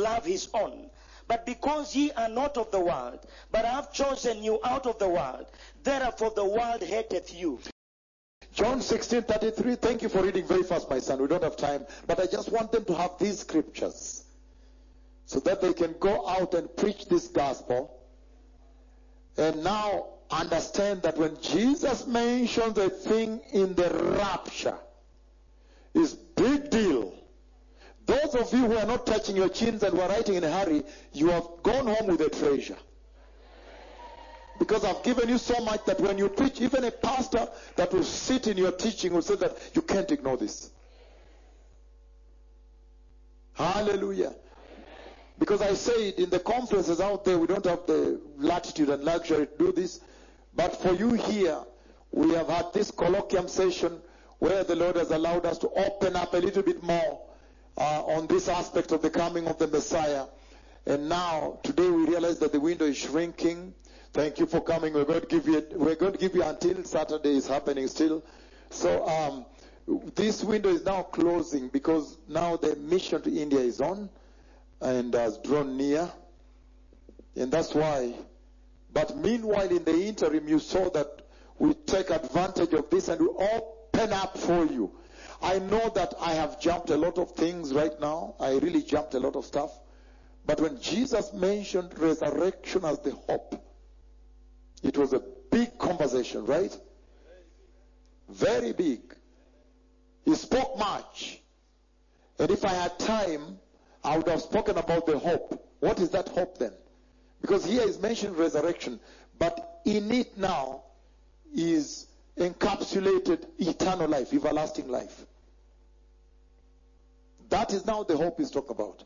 love his own. But because ye are not of the world, but I have chosen you out of the world, therefore the world hateth you. John 16 33. Thank you for reading very fast, my son. We don't have time. But I just want them to have these scriptures so that they can go out and preach this gospel. And now understand that when Jesus mentions a thing in the rapture, is big deal. Those of you who are not touching your chins and were writing in a hurry, you have gone home with a treasure. Because I've given you so much that when you preach, even a pastor that will sit in your teaching will say that you can't ignore this. Hallelujah. Because I said in the conferences out there, we don't have the latitude and luxury to do this. But for you here, we have had this colloquium session where the Lord has allowed us to open up a little bit more uh, on this aspect of the coming of the Messiah. And now, today we realize that the window is shrinking. Thank you for coming. We're going to give you, we're going to give you until Saturday is happening still. So, um, this window is now closing because now the mission to India is on and has drawn near. And that's why. But meanwhile, in the interim, you saw that we take advantage of this and we open up for you. I know that I have jumped a lot of things right now. I really jumped a lot of stuff. But when Jesus mentioned resurrection as the hope, it was a big conversation, right? Very big. He spoke much. And if I had time, I would have spoken about the hope. What is that hope then? Because here is mentioned resurrection, but in it now is encapsulated eternal life, everlasting life. That is now the hope he's talking about.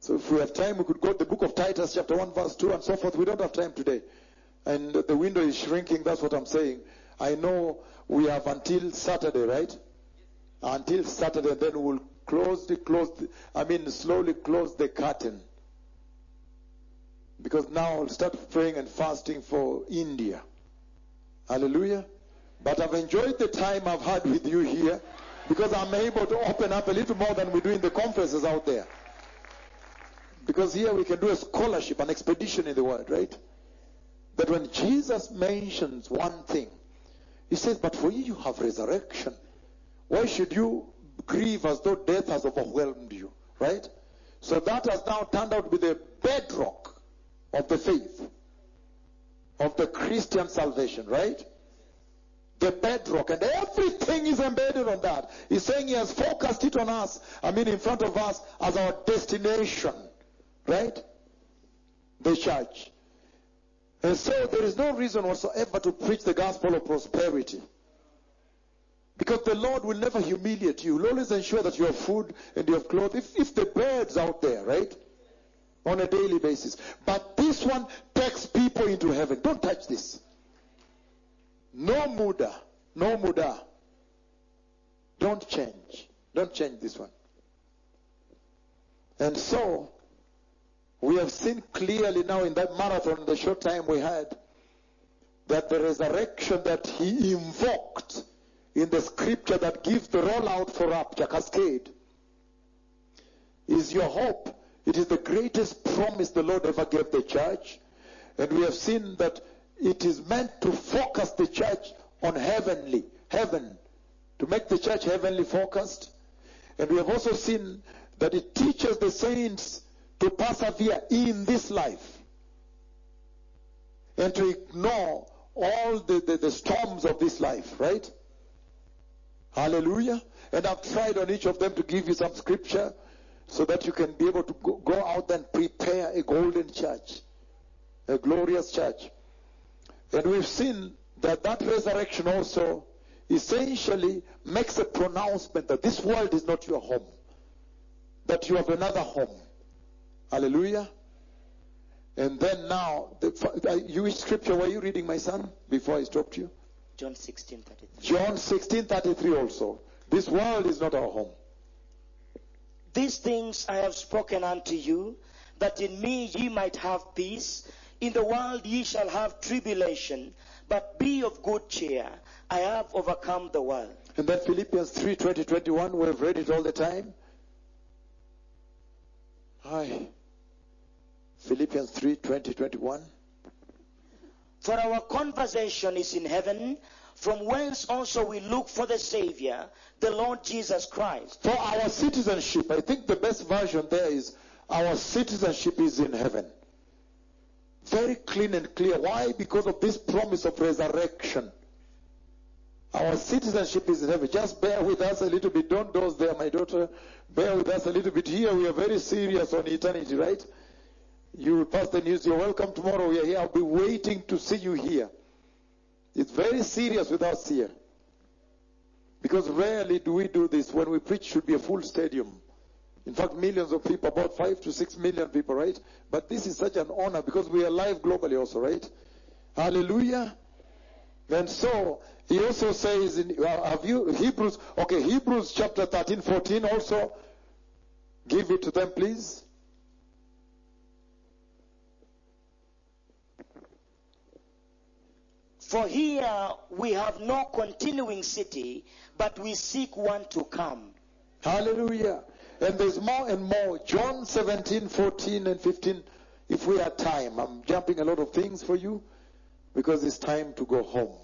So if we have time, we could go to the book of Titus, chapter 1, verse 2, and so forth. We don't have time today. And the window is shrinking, that's what I'm saying. I know we have until Saturday, right? Until Saturday, then we'll close the close the, I mean slowly close the curtain. Because now I'll start praying and fasting for India. Hallelujah. But I've enjoyed the time I've had with you here because I'm able to open up a little more than we do in the conferences out there. Because here we can do a scholarship, an expedition in the world, right? That when Jesus mentions one thing, he says, But for you, you have resurrection. Why should you grieve as though death has overwhelmed you? Right? So that has now turned out to be the bedrock of the faith, of the Christian salvation, right? The bedrock, and everything is embedded on that. He's saying he has focused it on us, I mean, in front of us as our destination, right? The church. And so there is no reason whatsoever to preach the gospel of prosperity. Because the Lord will never humiliate you. He'll always ensure that you have food and you have clothes. If, if the birds out there, right? On a daily basis. But this one takes people into heaven. Don't touch this. No muda. No muda. Don't change. Don't change this one. And so, we have seen clearly now in that marathon, the short time we had, that the resurrection that he invoked in the scripture that gives the rollout for rapture, cascade, is your hope. It is the greatest promise the Lord ever gave the church. And we have seen that it is meant to focus the church on heavenly, heaven, to make the church heavenly focused. And we have also seen that it teaches the saints to persevere in this life and to ignore all the, the, the storms of this life, right? Hallelujah. And I've tried on each of them to give you some scripture so that you can be able to go, go out and prepare a golden church, a glorious church. And we've seen that that resurrection also essentially makes a pronouncement that this world is not your home, that you have another home. Hallelujah. And then now, the, uh, you which scripture were you reading, my son, before I stopped you? John 16 33. John 16 33 also. This world is not our home. These things I have spoken unto you, that in me ye might have peace. In the world ye shall have tribulation, but be of good cheer. I have overcome the world. And then Philippians 3 20 21, we've read it all the time. Hi. Philippians 3 20, 21. For our conversation is in heaven, from whence also we look for the Savior, the Lord Jesus Christ. For our citizenship, I think the best version there is our citizenship is in heaven. Very clean and clear. Why? Because of this promise of resurrection. Our citizenship is in heaven. Just bear with us a little bit. Don't doze there, my daughter. Bear with us a little bit. Here we are very serious on eternity, right? You will pass the news. You're welcome tomorrow. We are here. I'll be waiting to see you here. It's very serious with us here. Because rarely do we do this. When we preach, should be a full stadium. In fact, millions of people, about five to six million people, right? But this is such an honor because we are live globally also, right? Hallelujah. And so he also says in uh, have you Hebrews okay Hebrews chapter 13 14 also give it to them please For here we have no continuing city, but we seek one to come. hallelujah and there's more and more John 17 14 and 15 if we have time I'm jumping a lot of things for you because it's time to go home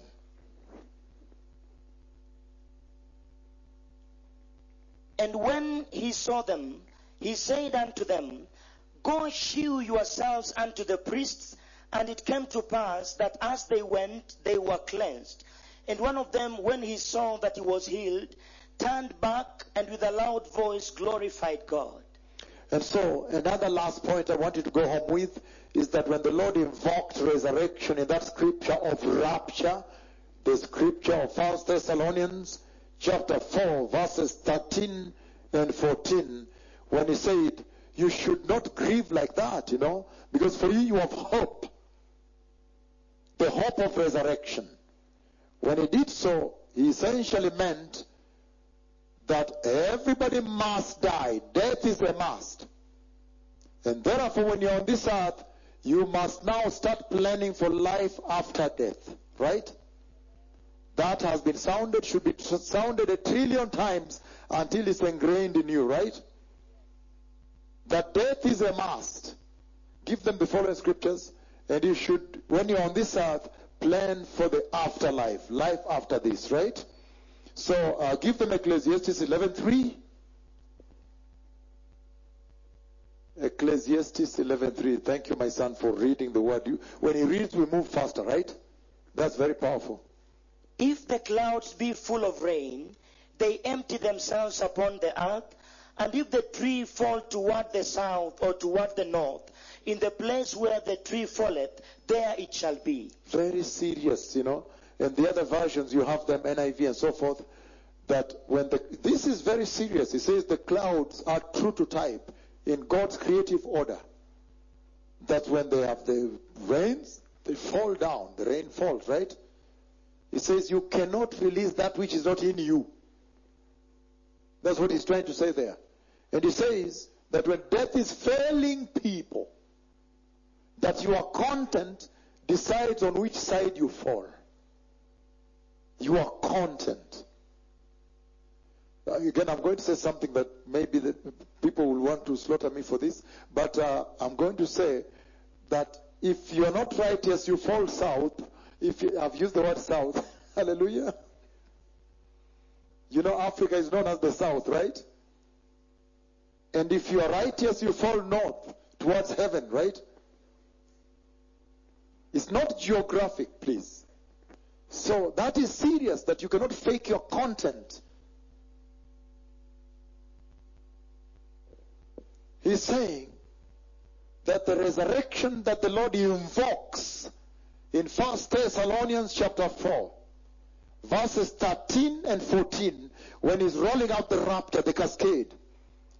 And when he saw them, he said unto them, Go shew yourselves unto the priests. And it came to pass that as they went, they were cleansed. And one of them, when he saw that he was healed, turned back and with a loud voice glorified God. And so, another last point I want you to go home with is that when the Lord invoked resurrection in that scripture of rapture, the scripture of 1 Thessalonians chapter 4, verses 13 and 14, when he said, You should not grieve like that, you know, because for you, you have hope. The hope of resurrection. When he did so, he essentially meant that everybody must die. Death is a must. And therefore, when you're on this earth, you must now start planning for life after death. Right? That has been sounded, should be sounded a trillion times until it's ingrained in you, right? That death is a must. Give them the following scriptures, and you should, when you're on this earth, plan for the afterlife, life after this, right? So uh, give them Ecclesiastes 11:3. Ecclesiastes 11:3. Thank you, my son, for reading the word. You, when he reads, we move faster, right? That's very powerful. If the clouds be full of rain, they empty themselves upon the earth. And if the tree fall toward the south or toward the north, in the place where the tree falleth, there it shall be. Very serious, you know. And the other versions, you have them NIV and so forth. That when the this is very serious. It says the clouds are true to type in God's creative order. That when they have the rains, they fall down. The rain falls, right? It says you cannot release that which is not in you. That's what he's trying to say there. And he says that when death is failing people, that your content decides on which side you fall. Your content. Uh, again, I'm going to say something that maybe the people will want to slaughter me for this, but uh, I'm going to say that if you're not righteous, you fall south. If you, I've used the word south, hallelujah. You know, Africa is known as the south, right? And if you are righteous, you fall north towards heaven, right? It's not geographic, please. So that is serious that you cannot fake your content. He's saying that the resurrection that the Lord invokes in 1 Thessalonians chapter 4, verses 13 and 14, when he's rolling out the rapture, the cascade,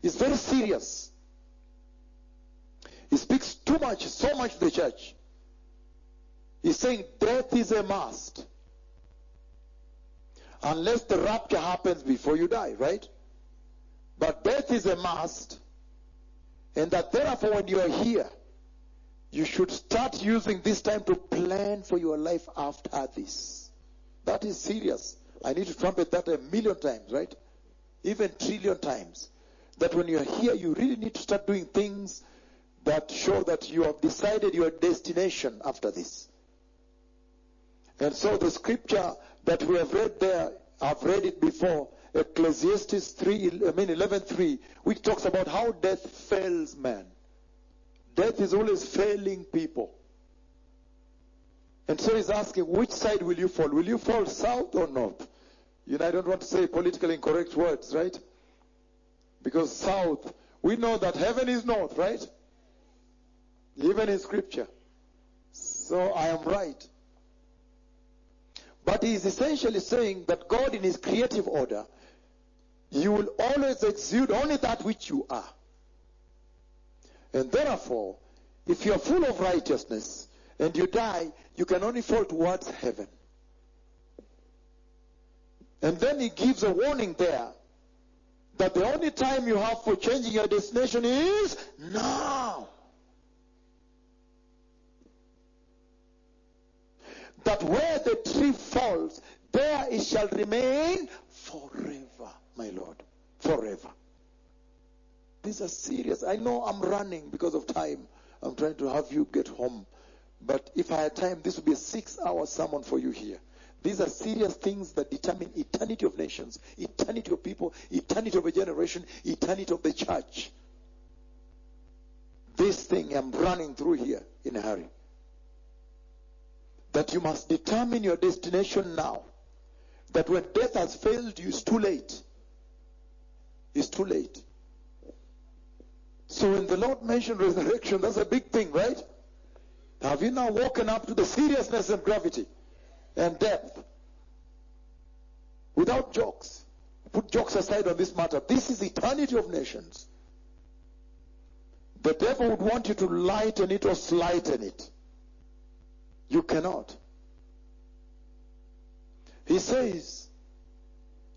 is very serious. He speaks too much, so much to the church. He's saying death is a must. Unless the rapture happens before you die, right? But death is a must. And that therefore, when you are here, you should start using this time to plan for your life after this. That is serious. I need to trumpet that a million times, right? Even trillion times. that when you're here, you really need to start doing things that show that you have decided your destination after this. And so the scripture that we have read there, I've read it before, Ecclesiastes 3, I mean 11.3, which talks about how death fails man. Death is always failing people. And so he's asking, which side will you fall? Will you fall south or north? You know, I don't want to say politically incorrect words, right? Because south, we know that heaven is north, right? Even in scripture. So I am right. But he is essentially saying that God, in his creative order, you will always exude only that which you are. And therefore, if you are full of righteousness and you die, you can only fall towards heaven. And then he gives a warning there that the only time you have for changing your destination is now. That where the tree falls, there it shall remain forever, my Lord. Forever. These are serious. I know I'm running because of time. I'm trying to have you get home. But if I had time, this would be a six hour sermon for you here. These are serious things that determine eternity of nations, eternity of people, eternity of a generation, eternity of the church. This thing I'm running through here in a hurry. That you must determine your destination now. That when death has failed you, it's too late. It's too late. So when the Lord mentioned resurrection, that's a big thing, right? Have you now woken up to the seriousness and gravity and depth? Without jokes. Put jokes aside on this matter. This is eternity of nations. The devil would want you to lighten it or slighten it. You cannot. He says,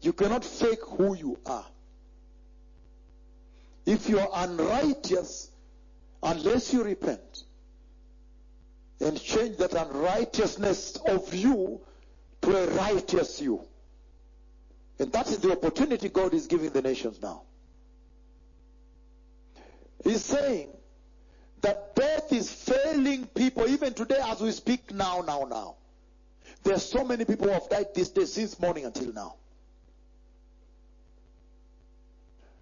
you cannot fake who you are. If you are unrighteous, unless you repent and change that unrighteousness of you to a righteous you. And that is the opportunity God is giving the nations now. He's saying that death is failing people even today as we speak now, now, now. There are so many people who have died this day since morning until now.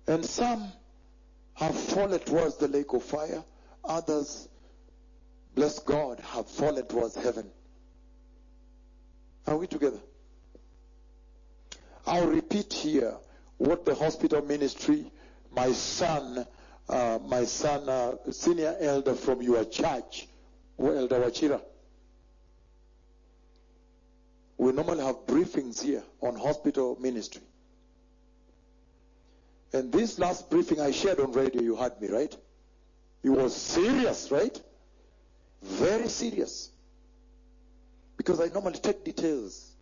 And some have fallen towards the lake of fire. Others, bless God, have fallen towards heaven. Are we together? I'll repeat here what the hospital ministry, my son, uh, my son, uh, senior elder from your church, Elder Wachira. We normally have briefings here on hospital ministry. And this last briefing I shared on radio, you heard me, right? It was serious, right? Very serious. Because I normally take details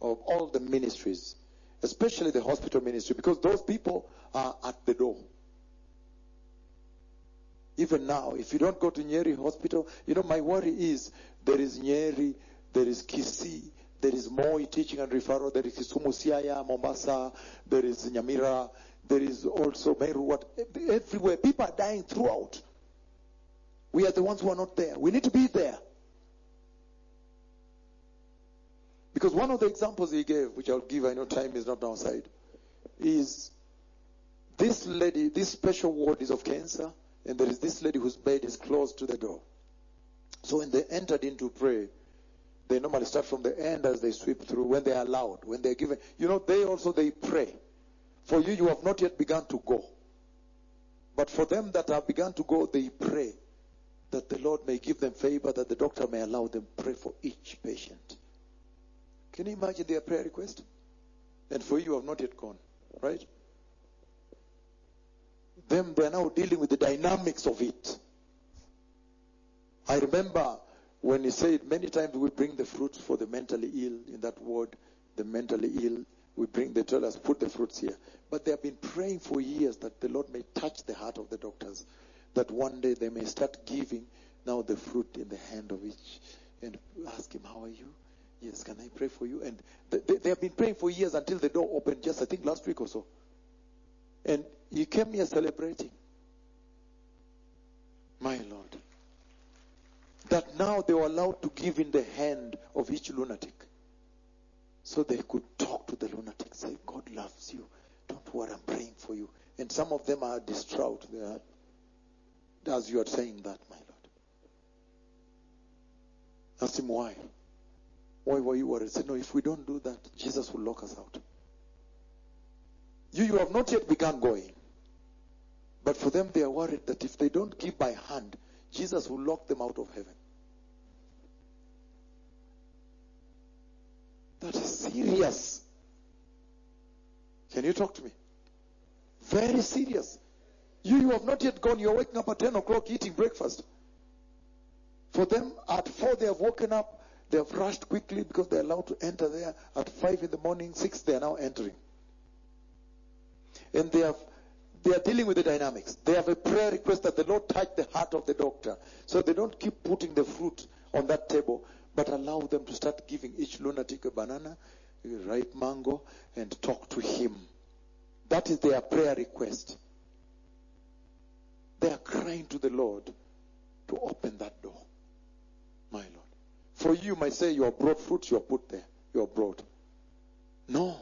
of all the ministries, especially the hospital ministry, because those people are at the door. Even now, if you don't go to Nyeri Hospital, you know, my worry is there is Nyeri, there is Kisii, there is Moi teaching and referral, there is Kisumu, Siaya, Mombasa, there is Nyamira, there is also Meru, what, everywhere. People are dying throughout. We are the ones who are not there. We need to be there. Because one of the examples he gave, which I'll give, I know time is not on our side, is this lady, this special ward is of cancer, and there is this lady whose bed is close to the door. So when they entered in to pray, they normally start from the end as they sweep through when they are allowed, when they're given. You know, they also, they pray. For you, you have not yet begun to go. But for them that have begun to go, they pray that the Lord may give them favor, that the doctor may allow them pray for each patient. Can you imagine their prayer request? And for you, you have not yet gone, right? Them, they're now dealing with the dynamics of it. I remember when he said many times we bring the fruits for the mentally ill in that word, the mentally ill. We bring, they tell us, put the fruits here. But they have been praying for years that the Lord may touch the heart of the doctors, that one day they may start giving now the fruit in the hand of each and ask him, How are you? Yes, can I pray for you? And they, they have been praying for years until the door opened just, I think, last week or so. And he came here celebrating. My Lord. That now they were allowed to give in the hand of each lunatic. So they could talk to the lunatic, say, God loves you. Don't worry, I'm praying for you. And some of them are distraught. They are, as you are saying that, my Lord. Ask him why. Why were you worried? Say, no, if we don't do that, Jesus will lock us out. You, you have not yet begun going. But for them, they are worried that if they don't give by hand, Jesus will lock them out of heaven. That is serious. Can you talk to me? Very serious. You, you have not yet gone. You're waking up at 10 o'clock eating breakfast. For them, at 4 they have woken up. They have rushed quickly because they're allowed to enter there. At 5 in the morning, 6 they are now entering. And they have they are dealing with the dynamics. They have a prayer request that the Lord touch the heart of the doctor. So they don't keep putting the fruit on that table, but allow them to start giving each lunatic a banana, a ripe mango, and talk to him. That is their prayer request. They are crying to the Lord to open that door. My Lord. For you, might say you are brought fruits, you are put there. You are brought. No.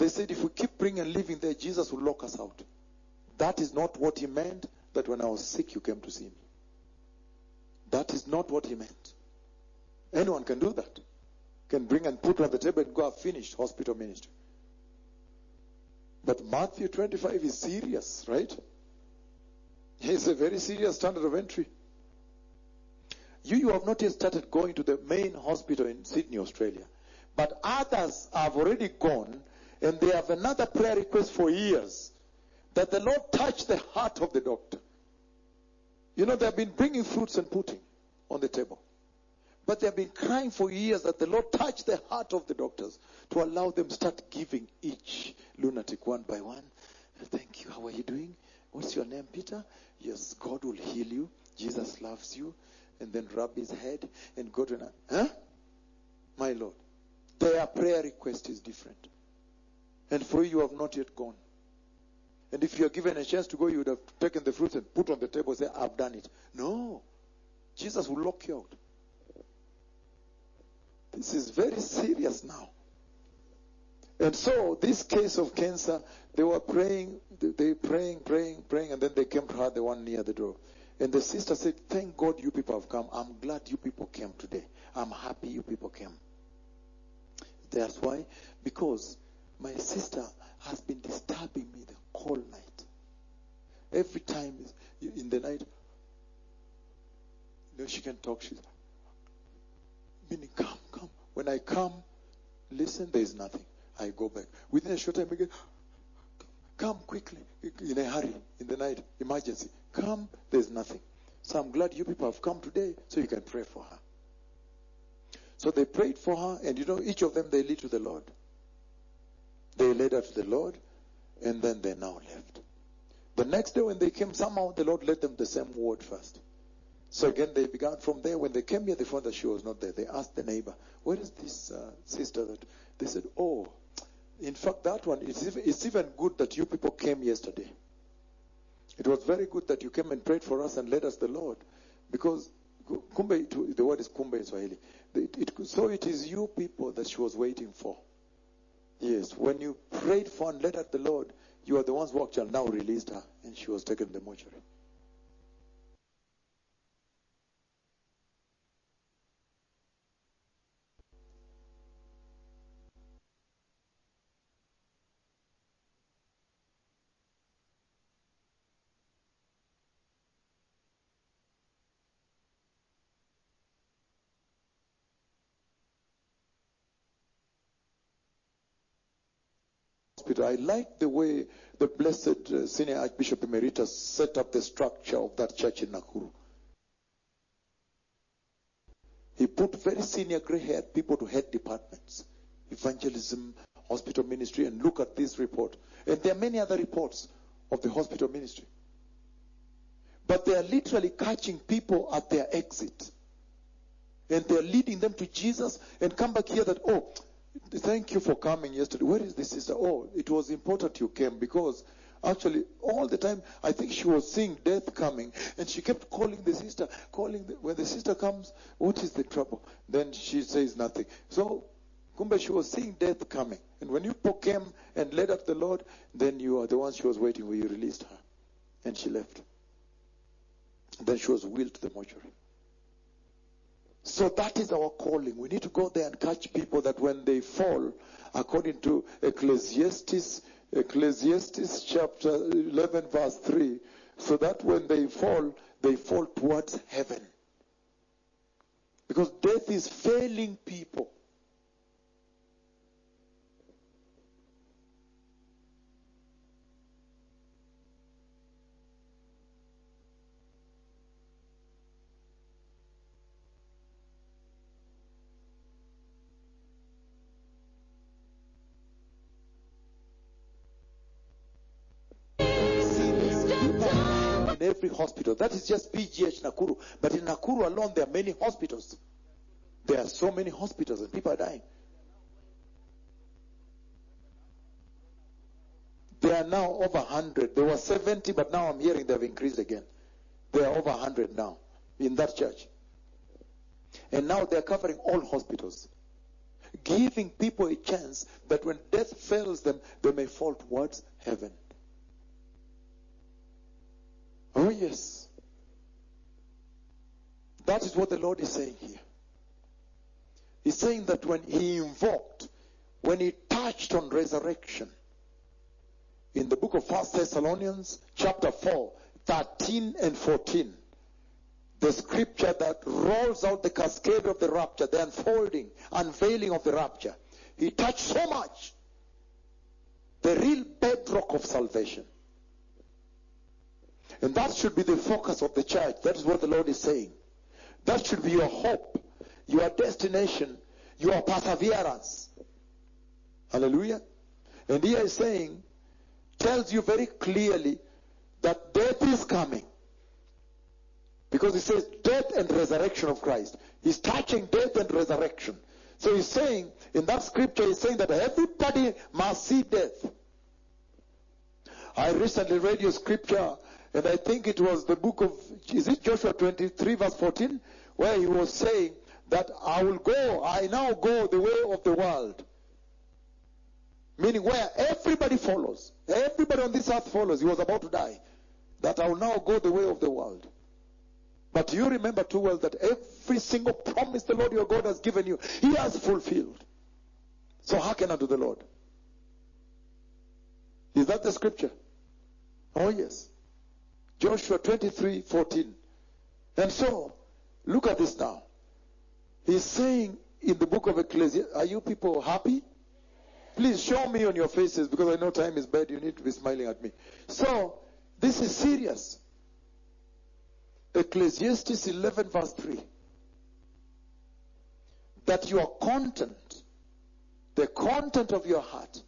They said if we keep bringing and living there, Jesus will lock us out. That is not what he meant that when I was sick, you came to see me. That is not what he meant. Anyone can do that. Can bring and put on the table and go have finished hospital ministry. But Matthew 25 is serious, right? It's a very serious standard of entry. You, you have not yet started going to the main hospital in Sydney, Australia. But others have already gone and they have another prayer request for years that the Lord touch the heart of the doctor. You know, they have been bringing fruits and putting on the table. But they have been crying for years that the Lord touch the heart of the doctors to allow them start giving each lunatic one by one. Thank you. How are you doing? What's your name, Peter? Yes, God will heal you. Jesus loves you. And then rub his head and go to an. Huh? My Lord. Their prayer request is different. And for you, you have not yet gone. And if you are given a chance to go, you would have taken the fruits and put on the table and say, I've done it. No. Jesus will lock you out. This is very serious now. And so, this case of cancer, they were praying, they praying, praying, praying, and then they came to her, the one near the door. And the sister said, Thank God you people have come. I'm glad you people came today. I'm happy you people came. That's why, because my sister has been disturbing me the whole night. Every time in the night, you know, she can talk. She's meaning, come, come. When I come, listen, there is nothing. I go back. Within a short time, again, come quickly, in a hurry, in the night, emergency. Come, there's nothing. So I'm glad you people have come today so you can pray for her. So they prayed for her, and you know, each of them they lead to the Lord. They led to the Lord, and then they now left. The next day when they came, somehow the Lord led them the same word first. So again, they began from there. When they came here, they found that she was not there. They asked the neighbor, "Where is this uh, sister?" That they said, "Oh, in fact, that one. It's even, it's even good that you people came yesterday. It was very good that you came and prayed for us and led us the Lord, because kumbe, the word is kumbe in Swahili. It, it, so it is you people that she was waiting for. Yes, when you prayed for and led at the Lord, you are the ones who actually now released her, and she was taken to the mortuary. I like the way the blessed uh, senior Archbishop Emeritus set up the structure of that church in Nakuru. He put very senior gray haired people to head departments, evangelism, hospital ministry, and look at this report. And there are many other reports of the hospital ministry. But they are literally catching people at their exit. And they are leading them to Jesus and come back here that, oh, Thank you for coming yesterday. Where is the sister? Oh, it was important you came because actually all the time I think she was seeing death coming and she kept calling the sister, calling the, when the sister comes, what is the trouble? Then she says nothing. So Kumba, she was seeing death coming. And when you came and led up the Lord, then you are the one she was waiting for. You released her. And she left. Then she was wheeled to the mortuary. So that is our calling. We need to go there and catch people that when they fall, according to Ecclesiastes, Ecclesiastes chapter 11 verse 3, so that when they fall, they fall towards heaven. Because death is failing people. Hospital. That is just PGH Nakuru. But in Nakuru alone, there are many hospitals. There are so many hospitals and people are dying. There are now over 100. There were 70, but now I'm hearing they've increased again. There are over 100 now in that church. And now they're covering all hospitals, giving people a chance that when death fails them, they may fall towards heaven. Oh, yes. That is what the Lord is saying here. He's saying that when he invoked, when he touched on resurrection, in the book of First Thessalonians, chapter 4, 13 and 14, the scripture that rolls out the cascade of the rapture, the unfolding, unveiling of the rapture. He touched so much the real bedrock of salvation. And that should be the focus of the church. That is what the Lord is saying. That should be your hope, your destination, your perseverance. Hallelujah. And here is saying, tells you very clearly that death is coming. Because he says death and resurrection of Christ. He's touching death and resurrection. So he's saying, in that scripture, he's saying that everybody must see death. I recently read your scripture, and I think it was the book of, is it Joshua 23, verse 14, where he was saying that I will go, I now go the way of the world. Meaning where everybody follows. Everybody on this earth follows. He was about to die. That I will now go the way of the world. But you remember too well that every single promise the Lord your God has given you, He has fulfilled. So hearken unto the Lord. Is that the scripture? Oh, yes. Joshua 23 14. And so, look at this now. He's saying in the book of Ecclesiastes, are you people happy? Please show me on your faces because I know time is bad. You need to be smiling at me. So, this is serious. Ecclesiastes 11, verse 3. That your content, the content of your heart,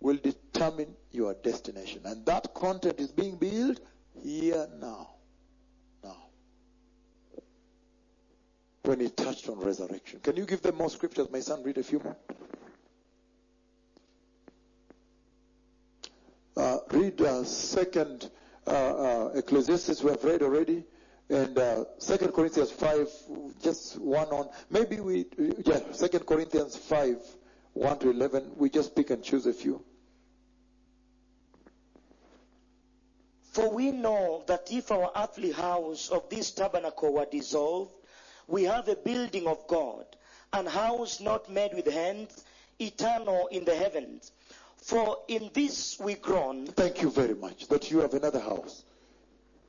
will determine your destination. And that content is being built here now. Now. When he touched on resurrection. Can you give them more scriptures? My son, read a few more. Uh, read uh, second uh, uh, Ecclesiastes we have read already, and uh, Second Corinthians five, just one on. Maybe we, yeah, Second Corinthians five, one to eleven. We just pick and choose a few. For we know that if our earthly house of this tabernacle were dissolved, we have a building of God, an house not made with hands, eternal in the heavens. For in this we groan, Thank you very much that you have another house.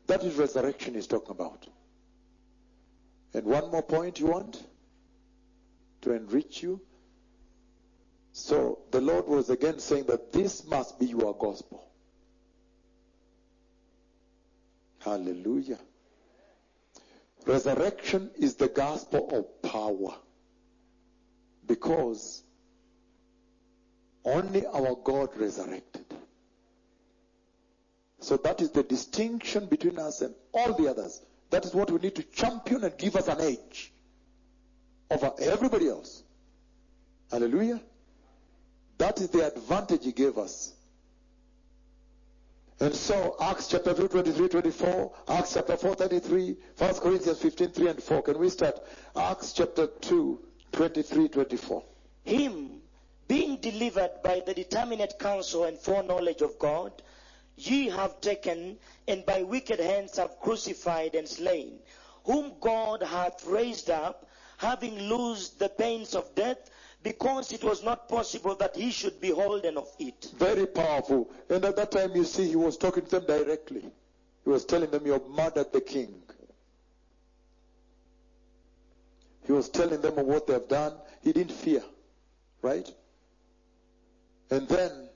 That is resurrection he's talking about. And one more point you want to enrich you. So the Lord was again saying that this must be your gospel. Hallelujah. Resurrection is the gospel of power. Because only our God resurrected. So that is the distinction between us and all the others. That is what we need to champion and give us an edge over everybody else. Hallelujah. That is the advantage he gave us. And so, Acts chapter 2, 23, 24, Acts chapter 4, 33, 1 Corinthians 15, 3 and 4. Can we start? Acts chapter 2, 23, 24. Him, being delivered by the determinate counsel and foreknowledge of God, ye have taken, and by wicked hands have crucified and slain, whom God hath raised up, having loosed the pains of death, because it was not possible that he should be holden of it. Very powerful. And at that time, you see, he was talking to them directly. He was telling them, You have murdered the king. He was telling them of what they have done. He didn't fear. Right? And then,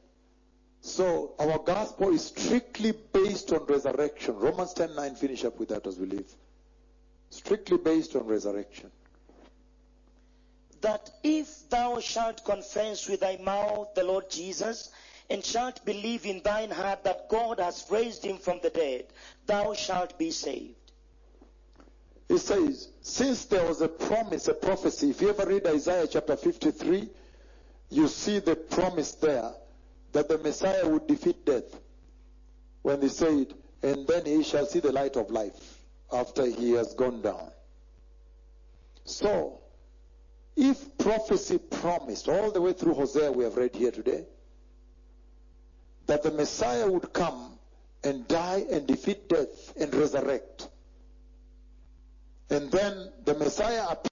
so our gospel is strictly based on resurrection. Romans 10 9, finish up with that as we leave. Strictly based on resurrection. That if thou shalt confess with thy mouth the Lord Jesus, and shalt believe in thine heart that God has raised him from the dead, thou shalt be saved. He says, since there was a promise, a prophecy, if you ever read Isaiah chapter 53, you see the promise there that the Messiah would defeat death. When he said, and then he shall see the light of life after he has gone down. So, if prophecy promised, all the way through Hosea we have read here today, that the Messiah would come and die and defeat death and resurrect, and then the Messiah appeared.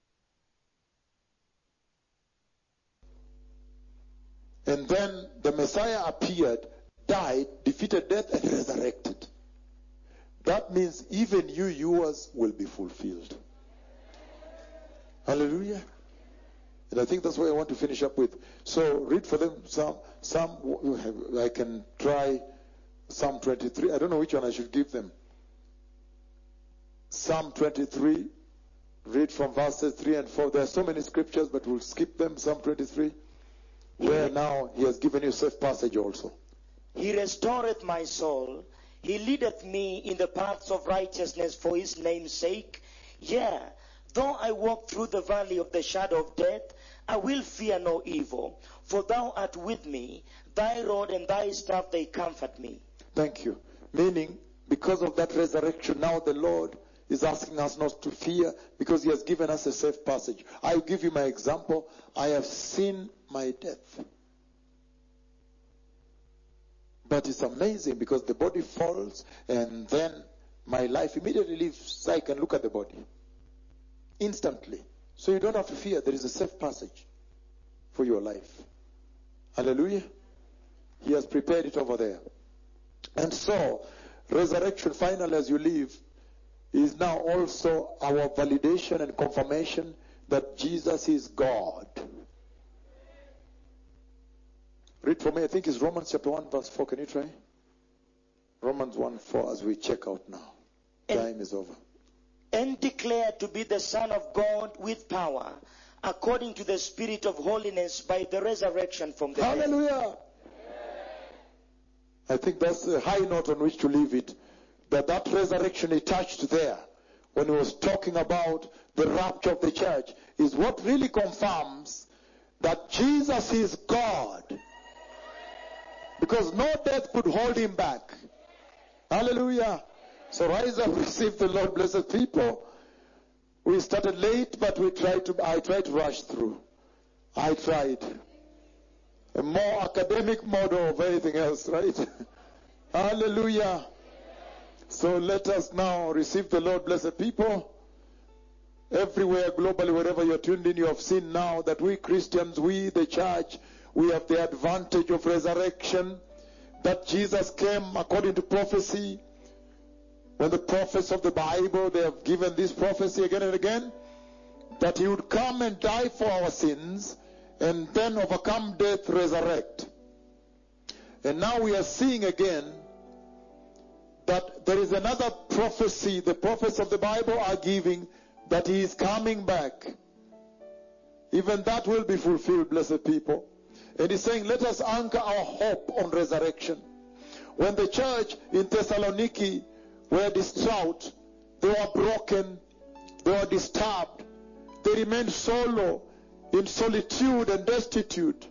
And then the Messiah appeared, died, defeated death, and resurrected. That means even you, yours, will be fulfilled. Hallelujah. And I think that's what I want to finish up with. So read for them some, some, I can try Psalm 23. I don't know which one I should give them. Psalm 23. Read from verses 3 and 4. There are so many scriptures, but we'll skip them. Psalm 23. Where now he has given you safe passage also. He restoreth my soul. He leadeth me in the paths of righteousness for his name's sake. Yea, though I walk through the valley of the shadow of death, I will fear no evil, for thou art with me. Thy rod and thy staff, they comfort me. Thank you. Meaning, because of that resurrection, now the Lord is asking us not to fear because He has given us a safe passage. I'll give you my example. I have seen my death. But it's amazing because the body falls and then my life immediately leaves so I can look at the body instantly. So you don't have to fear. There is a safe passage for your life. Hallelujah. He has prepared it over there. And so, resurrection, final as you leave, is now also our validation and confirmation that Jesus is God. Read for me, I think it's Romans chapter 1, verse 4. Can you try? Romans 1 4 as we check out now. And- Time is over. And declared to be the Son of God with power, according to the Spirit of holiness by the resurrection from the dead. Hallelujah. I think that's a high note on which to leave it. That that resurrection he touched there when he was talking about the rapture of the church is what really confirms that Jesus is God. Because no death could hold him back. Hallelujah. So rise up, receive the Lord, blessed people. We started late, but we tried to, I tried to rush through. I tried a more academic model of anything else, right? Hallelujah. So let us now receive the Lord, blessed people. Everywhere, globally, wherever you're tuned in, you have seen now that we Christians, we, the church, we have the advantage of resurrection. That Jesus came according to prophecy. When the prophets of the Bible, they have given this prophecy again and again, that he would come and die for our sins and then overcome death, resurrect. And now we are seeing again that there is another prophecy the prophets of the Bible are giving that he is coming back. Even that will be fulfilled, blessed people. And he's saying, let us anchor our hope on resurrection. When the church in Thessaloniki were distraught, they were broken, they were disturbed, they remained solo, in solitude and destitute.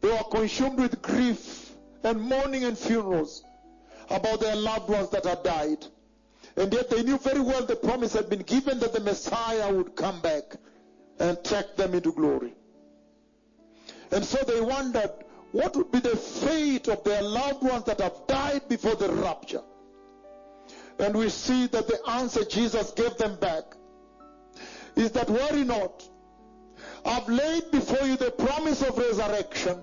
They were consumed with grief and mourning and funerals about their loved ones that had died. And yet they knew very well the promise had been given that the Messiah would come back and take them into glory. And so they wondered what would be the fate of their loved ones that have died before the rapture. And we see that the answer Jesus gave them back is that worry not. I've laid before you the promise of resurrection.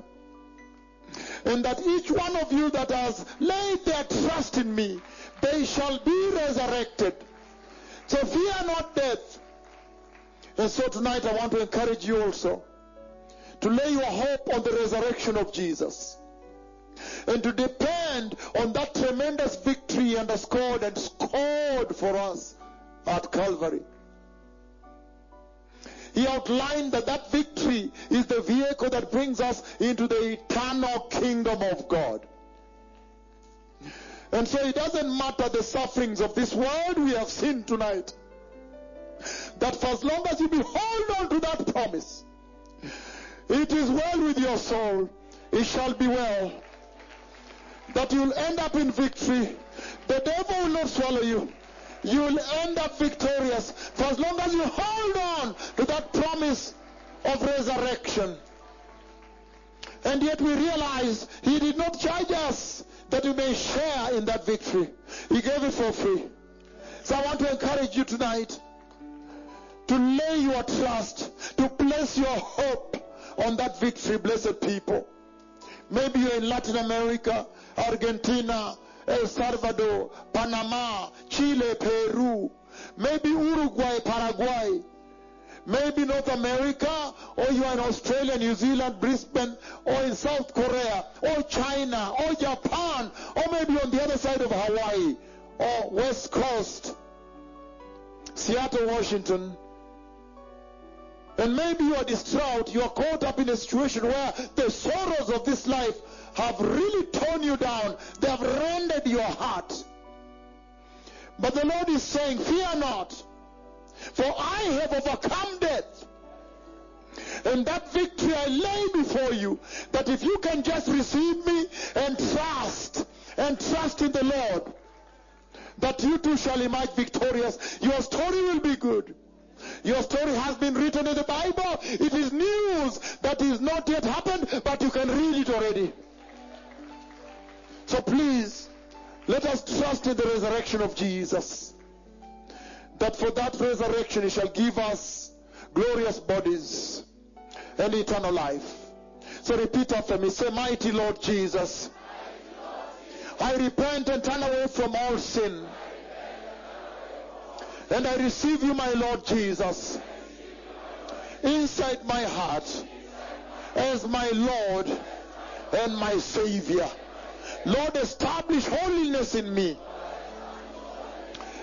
And that each one of you that has laid their trust in me, they shall be resurrected. So fear not death. And so tonight I want to encourage you also to lay your hope on the resurrection of Jesus and to depend on that tremendous victory underscored and scored for us at Calvary. He outlined that that victory is the vehicle that brings us into the eternal kingdom of God. And so it doesn't matter the sufferings of this world we have seen tonight. That for as long as you hold on to that promise, it is well with your soul. It shall be well. That you'll end up in victory. The devil will not swallow you. You will end up victorious. For as long as you hold on to that promise of resurrection. And yet we realize he did not charge us that we may share in that victory. He gave it for free. So I want to encourage you tonight to lay your trust, to place your hope on that victory, blessed people. Maybe you're in Latin America, Argentina, El Salvador, Panama, Chile, Peru, maybe Uruguay, Paraguay, maybe North America, or you are in Australia, New Zealand, Brisbane, or in South Korea, or China, or Japan, or maybe on the other side of Hawaii, or West Coast, Seattle, Washington. And maybe you are distraught, you are caught up in a situation where the sorrows of this life have really torn you down. They have rendered your heart. But the Lord is saying, Fear not, for I have overcome death. And that victory I lay before you, that if you can just receive me and trust, and trust in the Lord, that you too shall emerge victorious. Your story will be good. Your story has been written in the Bible. It is news that is not yet happened, but you can read it already. So please, let us trust in the resurrection of Jesus. That for that resurrection, He shall give us glorious bodies and eternal life. So repeat after me. Say, Mighty Lord Jesus, I repent and turn away from all sin. And I receive you, my Lord Jesus, inside my heart as my Lord and my Savior. Lord, establish holiness in me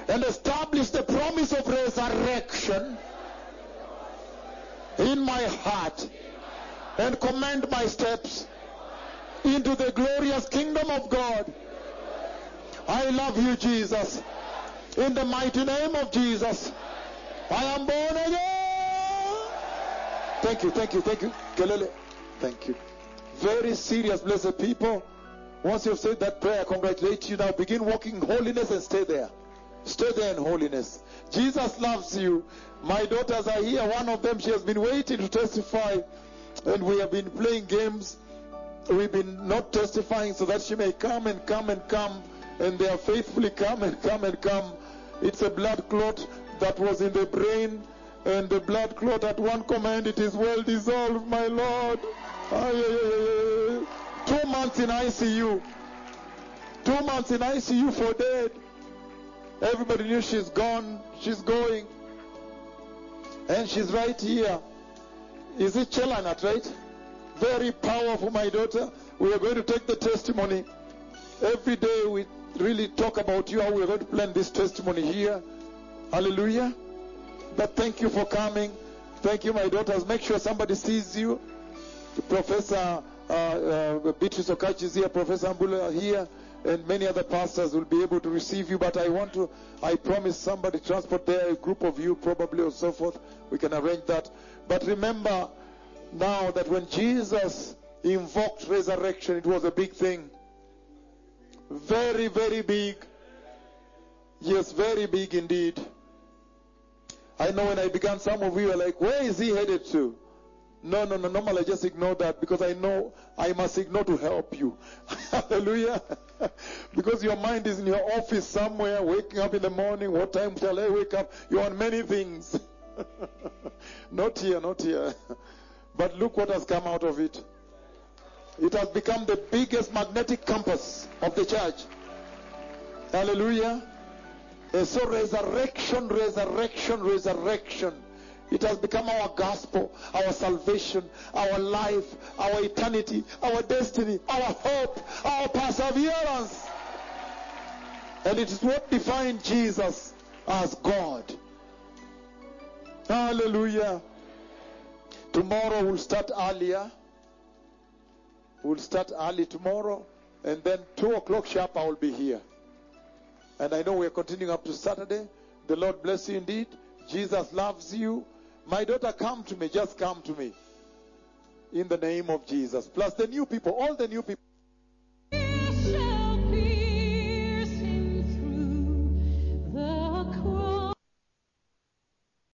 and establish the promise of resurrection in my heart and command my steps into the glorious kingdom of God. I love you, Jesus. In the mighty name of Jesus, I am born again. Thank you, thank you, thank you. Thank you. Very serious, blessed people. Once you've said that prayer, I congratulate you. Now begin walking holiness and stay there. Stay there in holiness. Jesus loves you. My daughters are here. One of them, she has been waiting to testify. And we have been playing games. We've been not testifying so that she may come and come and come. And they are faithfully come and come and come. It's a blood clot that was in the brain. And the blood clot at one command, it is well dissolved, my Lord. Ay, ay, ay, ay. Two months in ICU. Two months in ICU for dead. Everybody knew she's gone. She's going. And she's right here. Is it Chelanat, right? Very powerful, my daughter. We are going to take the testimony. Every day we really talk about you, how we're going to plan this testimony here. Hallelujah. But thank you for coming. Thank you, my daughters. Make sure somebody sees you. Professor Uh, uh, Beatrice Okachi is here, Professor Ambula here, and many other pastors will be able to receive you. But I want to, I promise somebody transport there, a group of you probably or so forth. We can arrange that. But remember now that when Jesus invoked resurrection. It was a big thing. Very, very big. Yes, very big indeed. I know when I began, some of you were like, where is he headed to? No, no, no. Normally I just ignore that because I know I must ignore to help you. Hallelujah. because your mind is in your office somewhere, waking up in the morning. What time shall I wake up? You're on many things. not here, not here. But look what has come out of it. It has become the biggest magnetic compass of the church. Hallelujah. And so resurrection, resurrection, resurrection. It has become our gospel, our salvation, our life, our eternity, our destiny, our hope, our perseverance. And it is what defined Jesus as God. Hallelujah. Tomorrow we'll start earlier. We'll start early tomorrow. And then 2 o'clock sharp, I will be here. And I know we're continuing up to Saturday. The Lord bless you indeed. Jesus loves you. My daughter, come to me. Just come to me. In the name of Jesus. Plus the new people, all the new people.